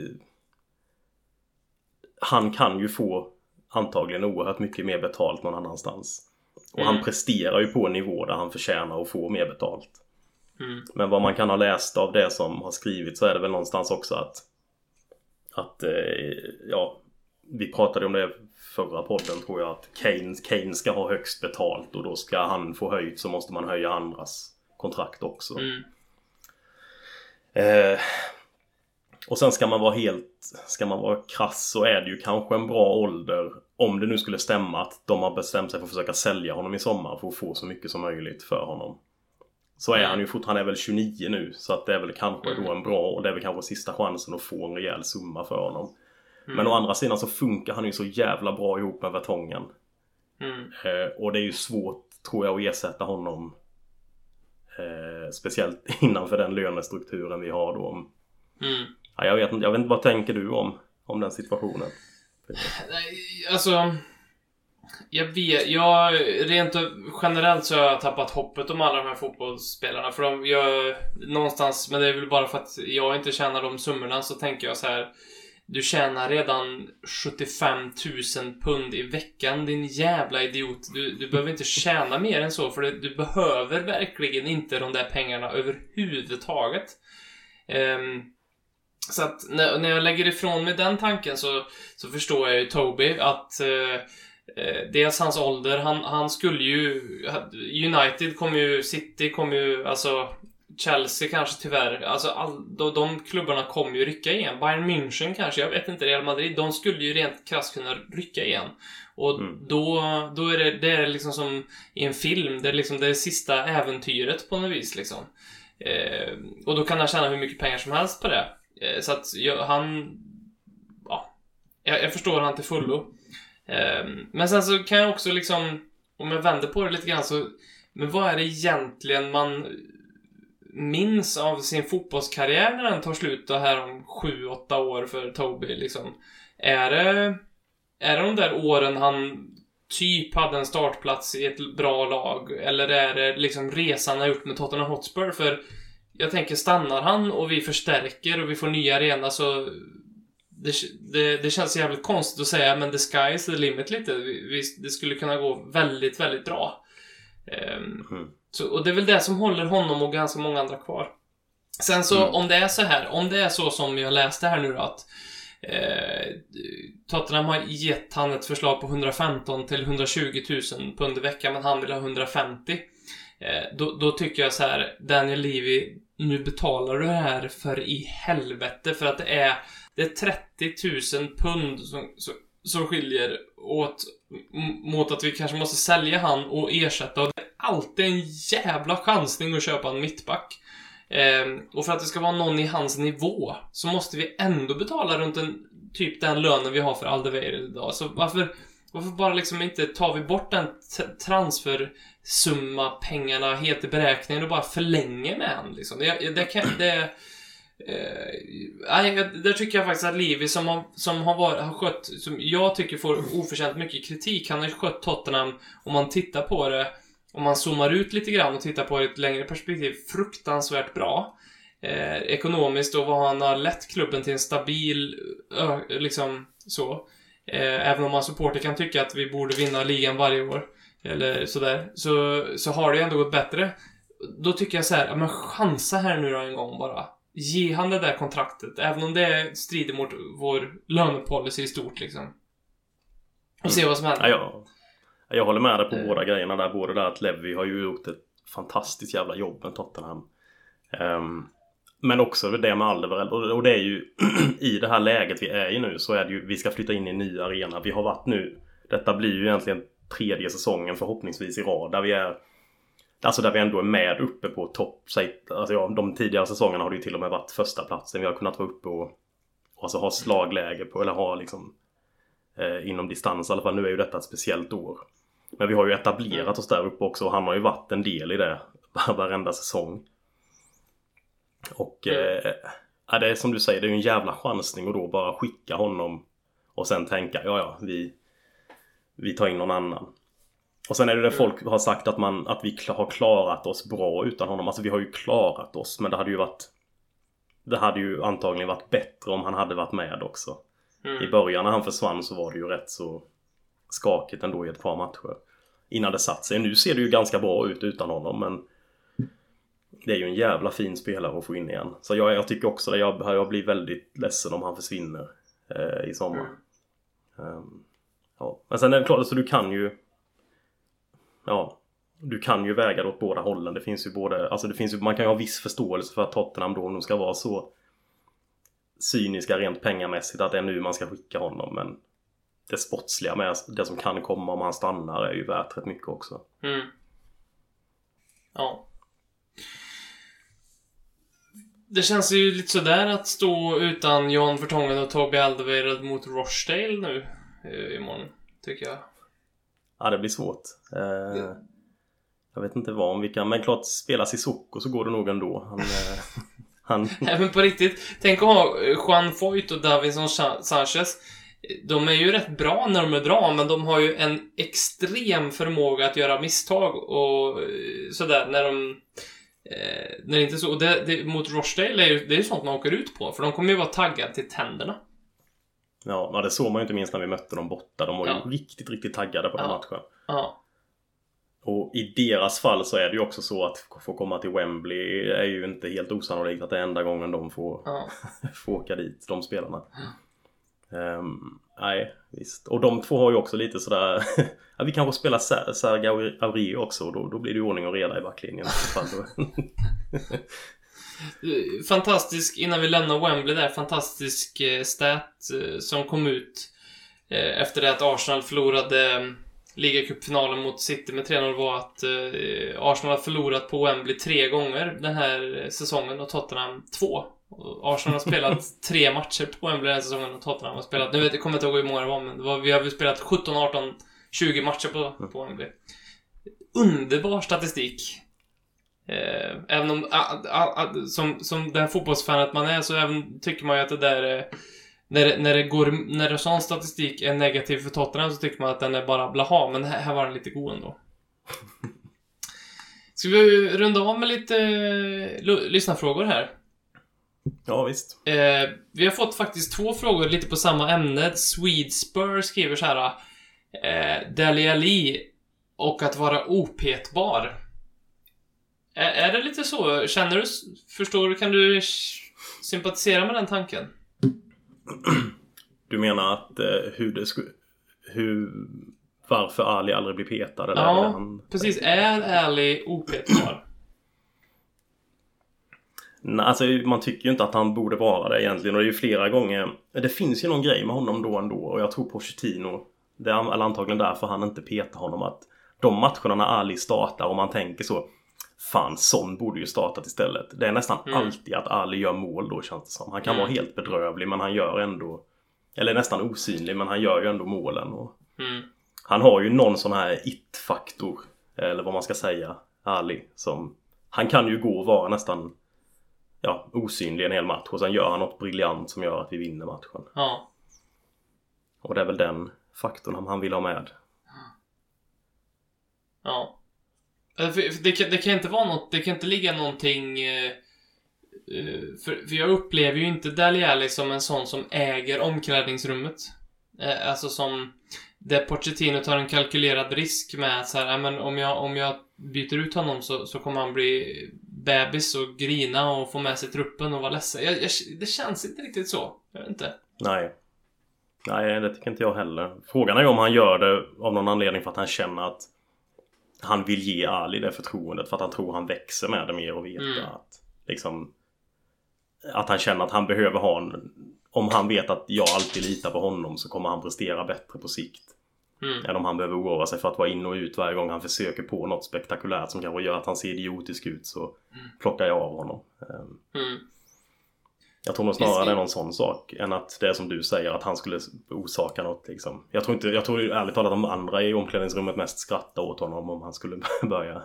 han kan ju få antagligen oerhört mycket mer betalt någon annanstans. Och han Mm. presterar ju på en nivå där han förtjänar att få mer betalt. Mm. Men vad man kan ha läst av det som har skrivits så är det väl någonstans också att att eh, ja vi pratade om det förra podden tror jag att Kane, Kane ska ha högst betalt och då ska han få höjt så måste man höja andras kontrakt också. Mm. Eh, och sen ska man vara helt, ska man vara krass så är det ju kanske en bra ålder om det nu skulle stämma att de har bestämt sig för att försöka sälja honom i sommar för att få så mycket som möjligt för honom. Så är Mm. han ju fortfarande, han är väl 29 nu så att det är väl kanske då en bra och det är väl kanske sista chansen att få en rejäl summa för honom. Men å andra sidan så funkar han ju så jävla bra ihop med Vertongen. Mm. Eh, och det är ju svårt tror jag att ersätta honom. Eh, speciellt innanför den lönestrukturen vi har då. Mm. Ja, jag, vet, jag vet inte, vad tänker du om, om den situationen? Nej, alltså... Jag vet, jag, rent generellt så har jag tappat hoppet om alla de här fotbollsspelarna. För de, jag, någonstans, men det är väl bara för att jag inte tjänar de summorna, så tänker jag så här. Du tjänar redan 75 000 pund i veckan, din jävla idiot. Du, du behöver inte tjäna mer än så, för det, du behöver verkligen inte de där pengarna överhuvudtaget. Um, så att när, när jag lägger ifrån mig den tanken så, så förstår jag ju Toby att uh, eh, dels hans ålder, han, han skulle ju... United kommer ju, City kommer ju, alltså Chelsea kanske tyvärr, alltså all, de, de klubbarna kommer ju rycka igen. Bayern München kanske, jag vet inte, Real Madrid, de skulle ju rent krasst kunna rycka igen. Och Mm. då, då är det, det är liksom som i en film, det är liksom det sista äventyret på något vis liksom. Eh, och då kan han tjäna hur mycket pengar som helst på det. Eh, så att jag, han... Ja. Jag, jag förstår han till fullo. Ehm, men sen så kan jag också liksom, om jag vänder på det lite grann så, men vad är det egentligen man minns av sin fotbollskarriär när den tar slut då här om sju, åtta år för Toby liksom? Är det, är det de där åren han typ hade en startplats i ett bra lag? Eller är det liksom resan han har gjort med Tottenham Hotspur? För jag tänker, stannar han och vi förstärker och vi får nya arena så det, det, det känns jävligt konstigt att säga, men the sky is the limit lite. Vi, det skulle kunna gå väldigt, väldigt bra. Ehm, Mm. så, och det är väl det som håller honom och ganska många andra kvar. Sen så, Mm. om det är så här, om det är så som jag läste här nu då, att eh, Tottenham har gett han ett förslag på 115 till 120 000 pund i veckan, men han vill ha 150. Eh, då, då tycker jag så här, Daniel Levy, nu betalar du det här för i helvete, för att det är, det är 30 000 pund som, som, som skiljer åt mot att vi kanske måste sälja han och ersätta. Och det är alltid en jävla chansning att köpa en mittback. Ehm, och för att det ska vara någon i hans nivå så måste vi ändå betala runt en, typ den lönen vi har för Aldeveir idag. Så varför, varför bara liksom inte tar vi bort den transfersumma pengarna heter beräkningen och bara förlänger med han liksom. Det, det kan, det, Eh, nej, där tycker jag faktiskt att Levi som har, som har, varit, har skött, som jag tycker får oförtjänt mycket kritik, han har ju skött Tottenham, om man tittar på det, om man zoomar ut lite grann och tittar på det i ett längre perspektiv, fruktansvärt bra. Eh, ekonomiskt och vad han har lett klubben till en stabil, ö, liksom så. Eh, även om man supporter kan tycka att vi borde vinna ligan varje år, eller sådär, så, så har det ändå gått bättre. Då tycker jag så här, ja, men chansa här nu då en gång bara. Ge han det där kontraktet, även om det strider mot vår lönepolicy i stort liksom. Och se vad som händer. Ja, jag, jag håller med dig på Eh. båda grejerna där. Både där att Levi har ju gjort ett fantastiskt jävla jobb med Tottenham. Ehm, men också det med Alderweireld. Och, och det är ju i det här läget vi är i nu så är det ju, vi ska flytta in i en ny arena. Vi har varit nu, detta blir ju egentligen tredje säsongen förhoppningsvis i rad där vi är Alltså där vi ändå är med uppe på topp. Alltså ja, de tidigare säsongerna har det ju till och med varit första platsen. Vi har kunnat vara uppe och alltså ha slagläge på, eller ha liksom eh, inom distans i alla fall. Nu är ju detta ett speciellt år. Men vi har ju etablerat oss där uppe också och han har ju varit en del i det varenda säsong. Och eh, ja, det är som du säger, det är ju en jävla chansning att då bara skicka honom och sen tänka ja ja, vi, vi tar in någon annan. Och sen är det det folk har sagt att, man, att vi har klarat oss bra utan honom. Alltså vi har ju klarat oss men det hade ju varit Det hade ju antagligen varit bättre om han hade varit med också. Mm. I början när han försvann så var det ju rätt så skakigt ändå i ett par matcher. Innan det satt sig. Nu ser det ju ganska bra ut utan honom men det är ju en jävla fin spelare att få in igen. Så jag, jag tycker också det. Jag, jag blir väldigt ledsen om han försvinner eh, i sommar. Mm. Ehm, ja. Men sen är det klart, så du kan ju Ja Du kan ju väga det åt båda hållen. Det finns ju både, alltså det finns ju, man kan ju ha viss förståelse för att Tottenham då nog ska vara så cyniska rent pengamässigt att det är nu man ska skicka honom men det sportsliga med det som kan komma om han stannar är ju värt rätt mycket också. Mm. Ja. Det känns ju lite sådär att stå utan Johan Vertongen och Toby Alderweireld mot Rochdale nu eh, imorgon, tycker jag. Ja, det blir svårt. Eh, Jag vet inte vad om vi kan, men klart spela Sissoko så går det nog ändå. Han, eh, han, Nej men på riktigt. Tänk att ha Juan Foyt och Davinson Sa- Sanchez. De är ju rätt bra när de är bra, men de har ju en extrem förmåga att göra misstag och eh, sådär när de... Eh, när det inte så. Och det, det, mot Rochdale är ju, det är ju sånt man åker ut på, för de kommer ju vara taggade till tänderna. Ja, det såg man ju inte minst när vi mötte dem borta. De var ju Ja. riktigt, riktigt taggade på den Ja. matchen. Ja. Och i deras fall så är det ju också så att få komma till Wembley är ju inte helt osannolikt att det är enda gången de får, Ja. får åka dit, de spelarna. Ehm, nej, visst. Och de två har ju också lite sådär... ja, vi kanske spelar Ser- Serge Auri- Aurier också och då, då blir det ju ordning och reda i backlinjen. Fantastisk, innan vi lämnar Wembley där, fantastisk eh, stat eh, som kom ut eh, efter det att Arsenal förlorade eh, ligacupfinalen mot City med 3-0 var att Arsenal har förlorat på Wembley tre gånger den här säsongen och Tottenham två. Arsenal har spelat tre matcher på Wembley den här säsongen och Tottenham har spelat, nu vet jag kommer inte ihåg hur många det var, men det var, vi har väl spelat 17, 18, 20 matcher på, på Wembley. Underbar statistik. Eh, även om, a, a, a, som, som den fotbollsfanet man är så även tycker man ju att det där är, när, det- när det går, när det sån statistik är negativ för Tottenham så tycker man att den är bara blaha, men här, här var den lite god ändå. Ska vi runda av med lite eh, lyssnarfrågor här? ja, visst. Eh, vi har fått faktiskt två frågor lite på samma ämne. Swedspur skriver så här. Eh, Dali Ali och att vara opetbar. Är, är det lite så? Känner du, förstår du, kan du sympatisera med den tanken? Du menar att eh, hur det skulle... Hur... Varför Ali aldrig blir petad? Eller Ja, han... precis. Är Ali opetbar? Nej, alltså man tycker ju inte att han borde vara det egentligen och det är ju flera gånger Det finns ju någon grej med honom då ändå och jag tror Pochettino Det är eller antagligen därför han inte petar honom att De matcherna när Ali startar och man tänker så Fan, Son borde ju startat istället. Det är nästan Mm. alltid att Ali gör mål då känns det som. Han kan Mm. vara helt bedrövlig men han gör ändå Eller nästan osynlig men han gör ju ändå målen. Och Mm. han har ju någon sån här it-faktor. Eller vad man ska säga. Ali. Som Han kan ju gå och vara nästan Ja, osynlig en hel match och sen gör han något briljant som gör att vi vinner matchen. Ja. Och det är väl den faktorn han vill ha med. Ja. Alltså, det, kan, det kan inte vara något, det kan inte ligga någonting... Eh, eh, för, för jag upplever ju inte Dali Alli som en sån som äger omklädningsrummet. Eh, alltså som... Där Pochettino tar en kalkylerad risk med att så här, men om jag, om jag byter ut honom så, så kommer han bli bebis och grina och få med sig truppen och vara ledsen. Jag, jag, det känns inte riktigt så. Jag vet inte. Nej. Nej, det tycker inte jag heller. Frågan är ju om han gör det av någon anledning för att han känner att han vill ge Ali det förtroendet för att han tror han växer med det mer och veta Mm. att liksom att han känner att han behöver ha en om han vet att jag alltid litar på honom så kommer han prestera bättre på sikt. Mm. Än om han behöver oroa sig för att vara in och ut varje gång han försöker på något spektakulärt som kanske gör att han ser idiotisk ut så plockar jag av honom. Ehm, Mm. Jag tror nog snarare det är någon sån sak än att det är som du säger att han skulle orsaka något liksom. Jag tror inte, jag tror ju ärligt talat de andra i omklädningsrummet mest skrattar åt honom om han skulle börja.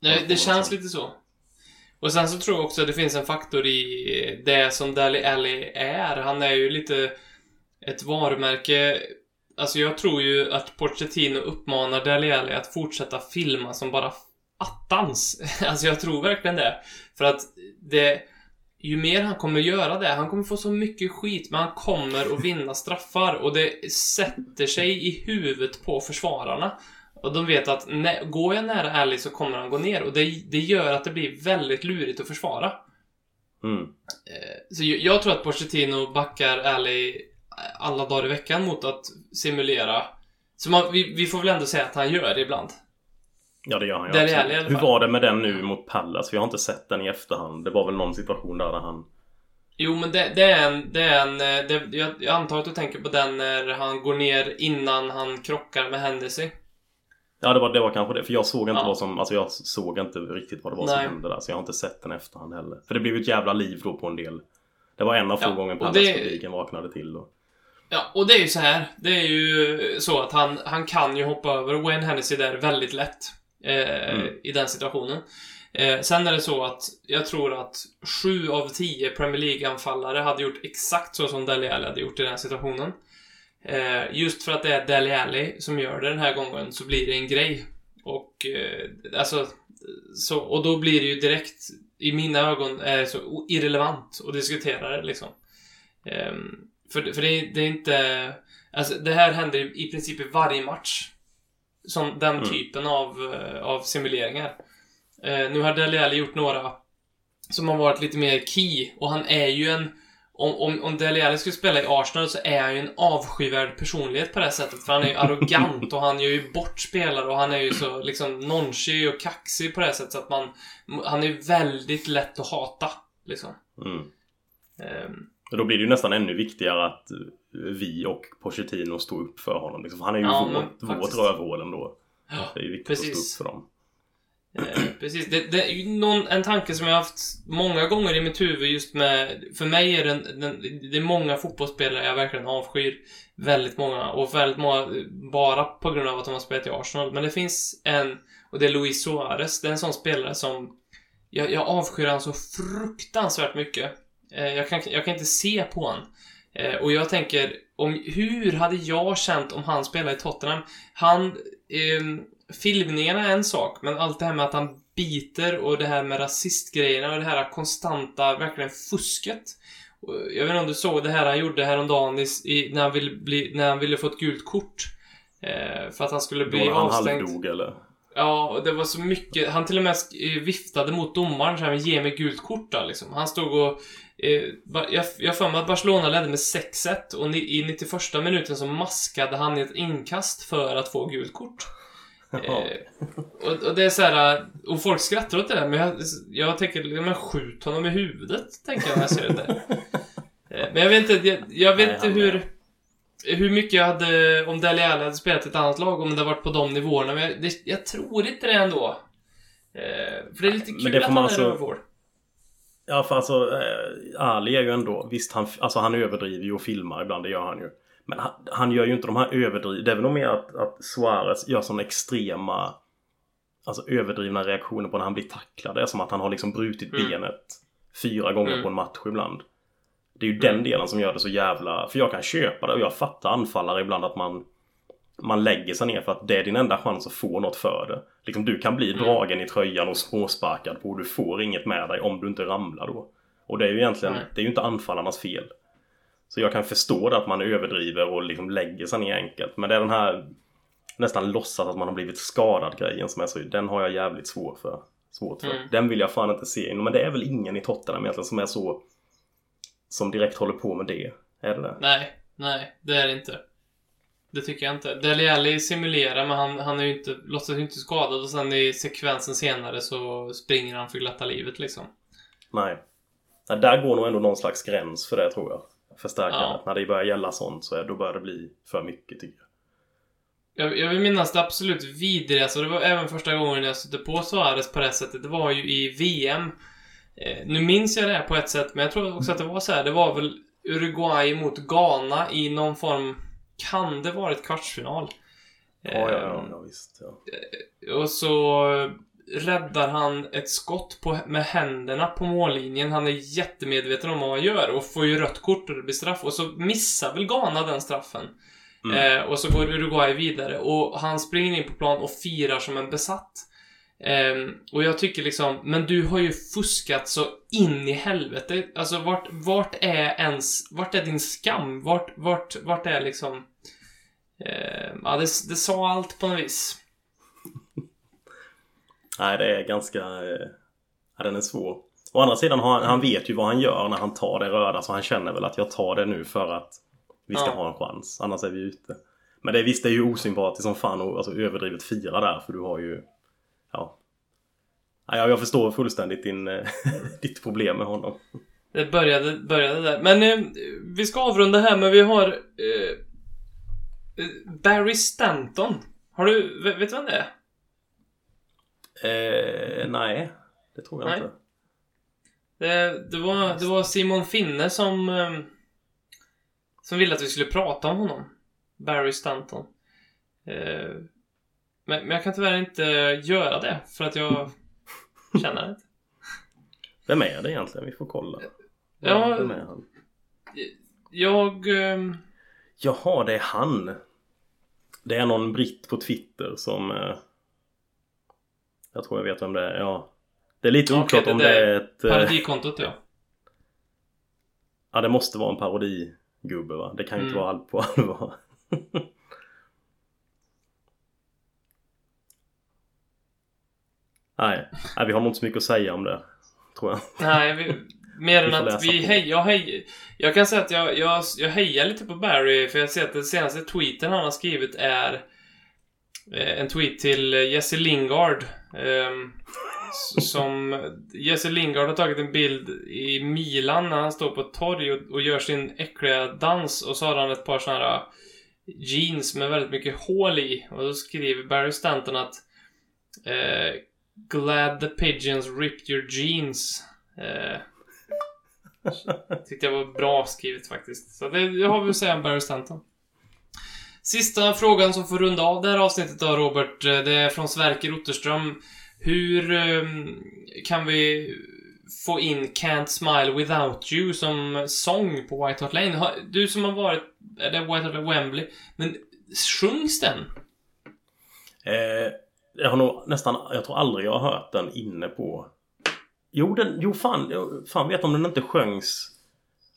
Nej, det känns lite så. Och sen så tror jag också att det finns en faktor i det som Dali Alli är. Han är ju lite ett varumärke. Alltså jag tror ju att Pochettino uppmanar Dali Alli att fortsätta filma som bara attans. Alltså jag tror verkligen det. För att det... Ju mer han kommer göra det, han kommer få så mycket skit, men han kommer att vinna straffar och det sätter sig i huvudet på försvararna. Och de vet att går jag nära Ali så kommer han gå ner och det, det gör att det blir väldigt lurigt att försvara. Mm. Eh, Så jag, jag tror att Pochettino backar Ali alla dagar i veckan mot att simulera. Så man, vi, vi får väl ändå säga att han gör det ibland. Ja det gör han ju Det är Hur var det med den nu mot Pallas? Vi har inte sett den i efterhand. Det var väl någon situation där, där han... Jo, men det, det är en... Det är en eh, det, jag, jag antar att du tänker på den när han går ner innan han krockar med Hennessy. Ja det var, det var kanske det. För jag såg inte Ja. vad som... Alltså jag såg inte riktigt vad det var Nej. som hände där. Så jag har inte sett den i efterhand heller. För det blev ju ett jävla liv då på en del. Det var en av få Ja, gånger och Pallas det- publiken vaknade till. Och... Ja, och det är ju så här. Det är ju så att han, han kan ju hoppa över Wayne Hennessy där väldigt lätt. Eh, Mm. i den situationen. Eh, sen är det så att jag tror att sju av tio Premier League-anfallare hade gjort exakt så som Dele Alli hade gjort i den situationen. Eh, just för att det är Dele Alli som gör det den här gången så blir det en grej. Och eh, alltså, så, och då blir det ju direkt, i mina ögon, är det så irrelevant att diskutera det liksom. Ehm, för för det, är- det är inte... Alltså det här händer i princip i varje match. Som den Mm. typen av, eh, av simuleringar. Eh, nu har Dele Alli gjort några som har varit lite mer key och han är ju en om, om, om Dele Alli skulle spela i Arsenal så är han ju en avskyvärd personlighet på det här sättet. För han är ju arrogant och han gör ju bort spelare och han är ju så liksom nonchig och kaxig på det här sättet så att man... Han är ju väldigt lätt att hata. Liksom. Mm. Och då blir det ju nästan ännu viktigare att vi och Pochettino står upp för honom. Liksom. Han är ju Ja, vår, men vårt rövhål ändå. ja. Det är ju viktigt Precis. att stå upp för dem. Eh, precis. Det, det är ju någon, en tanke som jag har haft många gånger i mitt huvud just med... För mig är den, den, det är många fotbollsspelare jag verkligen avskyr. Väldigt många. Och väldigt många bara på grund av att de har spelat i Arsenal. Men det finns en, och det är Luis Suarez. Det är en sån spelare som... Jag, jag avskyr han så fruktansvärt mycket. Eh, jag, kan, jag kan inte se på han. Eh, och jag tänker, om, hur hade jag känt om han spelade i Tottenham? Han... ehm, filmningarna är en sak, men allt det här med att han biter och det här med rasistgrejerna och det här konstanta, verkligen fusket. Jag vet inte om du såg det här han gjorde häromdagen i, i, när, han ville bli, när han ville få ett gult kort. Eh, för att han skulle Då bli när han avstängd. halvdog eller? Ja, och det var så mycket. Han till och med eh, viftade mot domaren så här, ge mig gult kort då, liksom. Han stod och... Eh, jag jag har för mig att Barcelona ledde med 6-1 och i 91 minuten så maskade han ett inkast för att få gult kort. Eh, och, och det är så här, och folk skrattar åt det där, men jag, jag tänker, men skjut honom i huvudet, tänker jag när jag ser det där. Eh, Men jag vet inte, jag, jag vet inte han hur, hur mycket jag hade, om Dele Alli hade spelat i ett annat lag, om det varit på de nivåerna, men jag, det, jag tror inte det ändå. Eh, för det är lite Men kul det att får han man är alltså- rövhål. Ja för alltså eh, Ali är ju ändå, visst han, alltså han överdriver ju och filmar ibland, det gör han ju. Men han, han gör ju inte de här överdriv... Det är väl nog mer att, att Suarez gör såna extrema Alltså överdrivna reaktioner på när han blir tacklad. Det är som att han har liksom brutit Mm. benet fyra gånger Mm. på en match ibland. Det är ju den delen som gör det så jävla... För jag kan köpa det och jag fattar anfallare ibland att man man lägger sig ner för att det är din enda chans att få något för det. Liksom, du kan bli Mm. dragen i tröjan och småsparkad på och du får inget med dig om du inte ramlar då. Och det är ju egentligen, det är ju inte anfallarnas fel. Så jag kan förstå det att man överdriver och liksom lägger sig ner enkelt. Men det är den här nästan låtsas att man har blivit skadad grejen som är så, den har jag jävligt svår för. Svårt för. Mm. Den vill jag fan inte se. Men det är väl ingen i Tottenham egentligen som är så som direkt håller på med det. Är det det? Nej, nej, det är det inte. Det tycker jag inte. Dele Alli simulerar, men han, han är ju inte, låtsas ju inte skadad och sen i sekvensen senare så springer han för glatta livet liksom. Nej. Nej, där går nog ändå någon slags gräns för det tror jag. Förstärkandet. Ja. När det börjar gälla sånt så är, då börjar det bli för mycket tycker jag. Jag, jag vill minnas det absolut vidrigaste, och det var även första gången jag stötte på Suarez på det sättet, det var ju i VM. Eh, nu minns jag det här på ett sätt, men jag tror också att det var så här. det var väl Uruguay mot Ghana i någon form, kan det varit kvartsfinal? Ja, ja, ja, Eh, ja visst. Ja. Och så räddar han ett skott på, med händerna på mållinjen. Han är jättemedveten om vad han gör och får ju rött kort och det blir straff. Och så missar väl Ghana den straffen. Mm. Eh, och så går Uruguay vidare och han springer in på plan och firar som en besatt. Ehm, och jag tycker liksom, men du har ju fuskat så in i helvete. Alltså vart, vart är ens, vart är din skam? Vart, vart, vart är liksom... ehm, ja, det, det sa allt på något vis. Nej, det är ganska... Eh, ja, den är svår. Å andra sidan, han, han vet ju vad han gör när han tar det röda så han känner väl att jag tar det nu för att vi ska Ja. ha en chans. Annars är vi ute. Men det, visst, det är ju osympatiskt som fan och alltså, överdrivet fira där för du har ju... Ja. Jag, förstår fullständigt din, eh, ditt problem med honom. Det började, började där. Men eh, vi ska avrunda här, men vi har eh, eh, Barry Stanton. Har du, vet, du vem det är? Eh, nej, det tror jag Nej. inte. Det, det, var, det var Simon Finne som eh, som ville att vi skulle prata om honom. Barry Stanton. Men, men jag kan tyvärr inte göra det för att jag känner inte. Vem är det egentligen? Vi får kolla. Ja. Vem är han? Jag... ehm, Jaha, det är han. Det är någon britt på Twitter som... Eh, jag tror jag vet vem det är. Ja. Det är lite Okej, oklart det om det är ett... eh, Parodikontot ja. Ja, det måste vara en parodigubbe va? Det kan ju inte Mm. vara allt på allvar. Nej. Nej, vi har nog inte så mycket att säga om det. Tror jag. Nej, vi, mer än att vi på. hej, jag hej, Jag kan säga att jag, jag, jag hejar lite på Barry för jag ser att den senaste tweeten han har skrivit är eh, en tweet till eh, Jesse Lingard. s- som Jesse Lingard har tagit en bild i Milan när han står på ett torg och, och gör sin äckliga dans och så har han ett par såna här jeans med väldigt mycket hål i och då skriver Barry Stanton att eh, Glad the pigeons ripped your jeans. Eh, tyckte jag var bra skrivet faktiskt. Så det, det har vi att säga om Barry Stanton. Sista frågan som får runda av det här avsnittet då, Robert. eh, Det är från Sverker Otterström. Hur ehm, kan vi få in Can't Smile Without You som sång på White Hart Lane? Du som har varit, eller White Hart Lane, Wembley. Men sjungs den? Eh, jag har nog nästan, jag tror aldrig jag har hört den inne på... Jo, den, jo fan, jag, fan vet om den inte sjöngs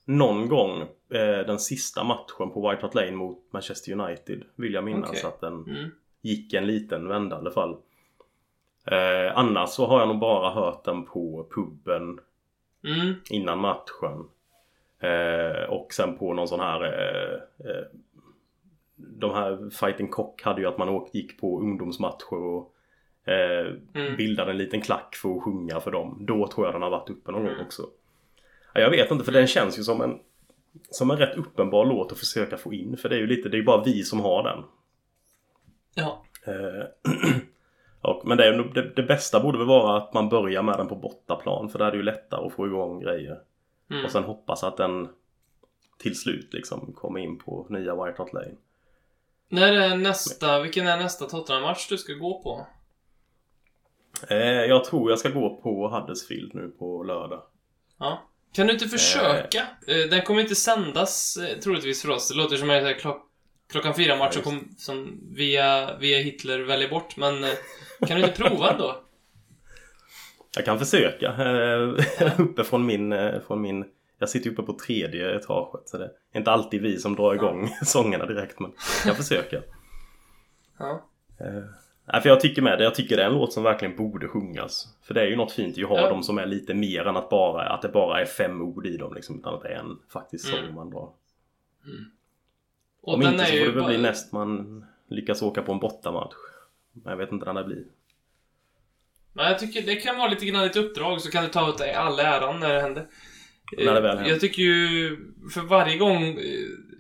någon gång eh, den sista matchen på White Hart Lane mot Manchester United. Vill jag minnas Okej. att den Mm. gick en liten vända i alla fall. Eh, annars så har jag nog bara hört den på puben Mm. innan matchen. Eh, och sen på någon sån här... De här Fighting Cock hade ju att man åkte, gick på ungdomsmatcher och eh, Mm. bildade en liten klack för att sjunga för dem. Då tror jag den har varit uppe någon Mm. gång också. Ja, jag vet inte för den känns ju som en som en rätt uppenbar låt att försöka få in. För det är ju lite, det är ju bara vi som har den. Ja. Eh, och, men det, är, det, det bästa borde väl vara att man börjar med den på bortaplan för där är det ju lättare att få igång grejer. Mm. Och sen hoppas att den till slut liksom kommer in på nya White Hart Lane. När är nästa, vilken är nästa Tottenham-match du ska gå på? Eh, jag tror jag ska gå på Huddersfield nu på lördag. Ja. Kan du inte försöka? Eh, Den kommer inte sändas eh, troligtvis för oss. Det låter som en klock, klockan fyra match som, Ja, kom, som via, via Hitler väljer bort. Men eh, kan du inte prova ändå? Jag kan försöka. Eh, uppe från min, eh, från min... Jag sitter uppe på tredje etaget så det är inte alltid vi som drar igång sångerna direkt men jag kan försöka. Ja. Nej, för jag tycker med det. Jag tycker det är en låt som verkligen borde sjungas. För det är ju något fint att ha Ja. dem som är lite mer än att bara att det bara är fem ord i dem liksom. Utan att det är en faktisk sång Mm. man drar. Och Om inte så får ju det väl bara- bli näst man lyckas åka på en bortamatch. Men jag vet inte när det blir. Men jag tycker det kan vara lite grann ett uppdrag så kan du ta åt dig all äran när det händer. När det väl Eh, händer. Jag tycker ju, för varje gång eh,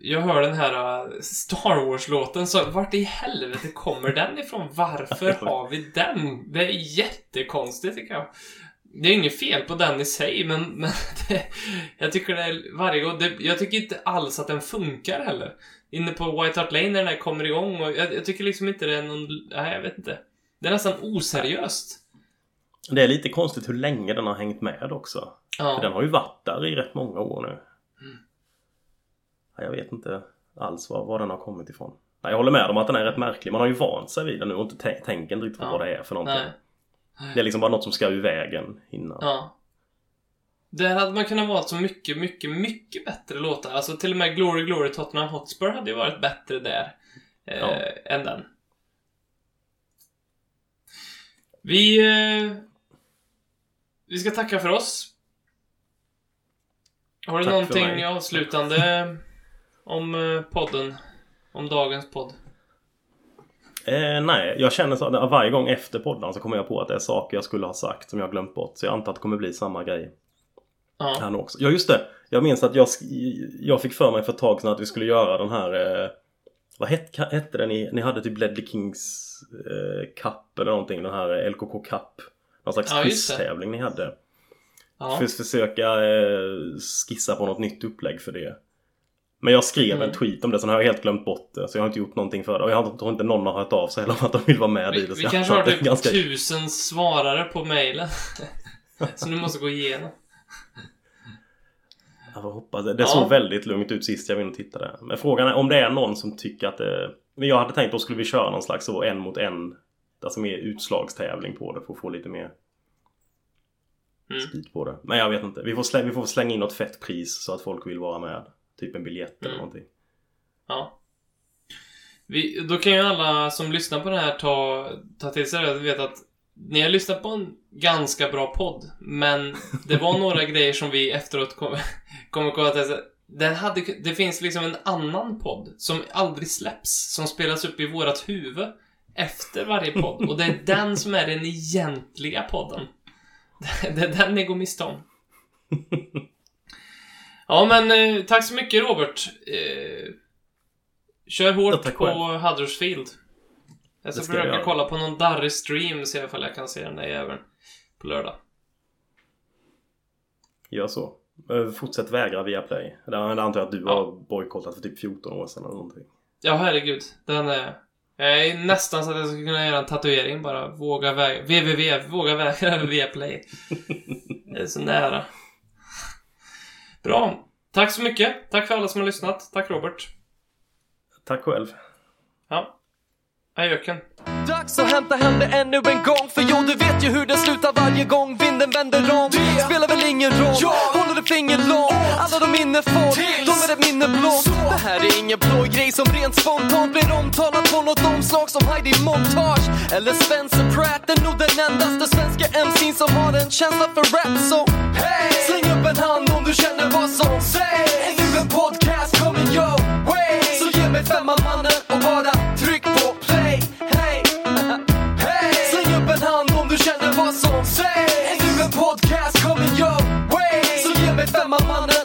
jag hör den här eh, Star Wars-låten så vart i helvete kommer den ifrån? Varför har vi den? Det är jättekonstigt tycker jag. Det är inget fel på den i sig, men, men det, jag tycker det är varje gång, det, jag tycker inte alls att den funkar heller. Inne på White Hart Lane när den här kommer igång och jag, jag tycker liksom inte det är någon, nej jag vet inte. Det är nästan oseriöst. Det är lite konstigt hur länge den har hängt med också. Ja. För den har ju varit där i rätt många år nu. Mm. Ja, Jag vet inte alls var, var den har kommit ifrån. Nej, jag håller med om att den är rätt märklig. Man har ju vant sig vid den nu och inte tän- tänker riktigt på Ja. vad det är för någonting. Nej. Det är liksom bara något som ska ur vägen innan. Ja. Där hade man kunnat vara så mycket, mycket, mycket bättre låtar. Alltså till och med Glory Glory Tottenham Hotspur hade ju varit bättre där. Eh, Ja. Än den. Vi... Eh, vi ska tacka för oss. Har du Tack någonting avslutande om eh, podden? Om dagens podd? Eh, nej, jag känner så att varje gång efter podden så kommer jag på att det är saker jag skulle ha sagt som jag glömt bort. Så jag antar att det kommer bli samma grej Ja. här också. Ja, just det! Jag minns att jag, jag fick för mig för ett tag sedan att vi skulle göra den här... Eh, vad hette, hette den? Ni, ni hade typ Ledley Kings eh, Cup eller någonting. Den här LKK Cup. Någon slags Ja, quiztävling ni hade. ja. För, försöka eh, skissa på något nytt upplägg för det. Men jag skrev Mm. en tweet om det, sen har jag helt glömt bort det. Så jag har inte gjort någonting för det. Och jag tror inte någon har hört av sig heller om att de vill vara med i Vi, det. Så vi jag kanske har typ ganska... tusen svarare på mejlen. Så nu måste gå igenom. Jag får hoppas det. Det Ja. såg väldigt lugnt ut sist jag var inne och tittade. Men frågan är om det är någon som tycker att det... Men jag hade tänkt då skulle vi köra någon slags så en mot en. Alltså mer utslagstävling på det för att få lite mer Mm. speed på det. Men jag vet inte. Vi får, slä, vi får slänga in något fett pris så att folk vill vara med. Typ en biljett eller Mm. någonting. Ja. Vi, då kan ju alla som lyssnar på det här ta, ta till sig det och veta att ni har lyssnat på en ganska bra podd, men det var några grejer som vi efteråt kommer kom komma till att den hade, det finns liksom en annan podd som aldrig släpps, som spelas upp i vårat huvud efter varje podd. Och det är den som är den egentliga podden. Det är den ni går miste om. Ja, men eh, tack så mycket Robert. Eh, kör Ja, hårt tack på själv. Huddersfield. Jag ska ska jag försöka göra. kolla på någon darrig stream se ifall jag kan se den där jäveln på lördag. Gör så. Eh, Fortsätt vägra via Play. Det antar jag att du Ja. har bojkottat för typ 14 år sedan eller någonting. Ja, herregud. Den är... Jag är nästan så att jag skulle kunna göra en tatuering bara. Våga vägra... www. Våga vägra via play. Det är så nära. Bra. Tack så mycket. Tack för alla som har lyssnat. Tack Robert. Tack själv. Ja. Ajöken. Dags att hämta hem det ännu en gång. För jo, du vet ju hur det slutar varje gång vinden vänder om. Det spelar väl ingen roll, håller du finger långt? Alla de minne får, de är ett minne blått Det här är ingen blå grej som rent spontant blir omtalat på något omslag som Heidi Montage Eller Spencer Pratt, är nog den endaste svenska MC'n som har en känsla för rap Så hey! släng upp en hand om du känner vad som sägs Är nu en podcast coming your way. Så ge mig femman mannen du känner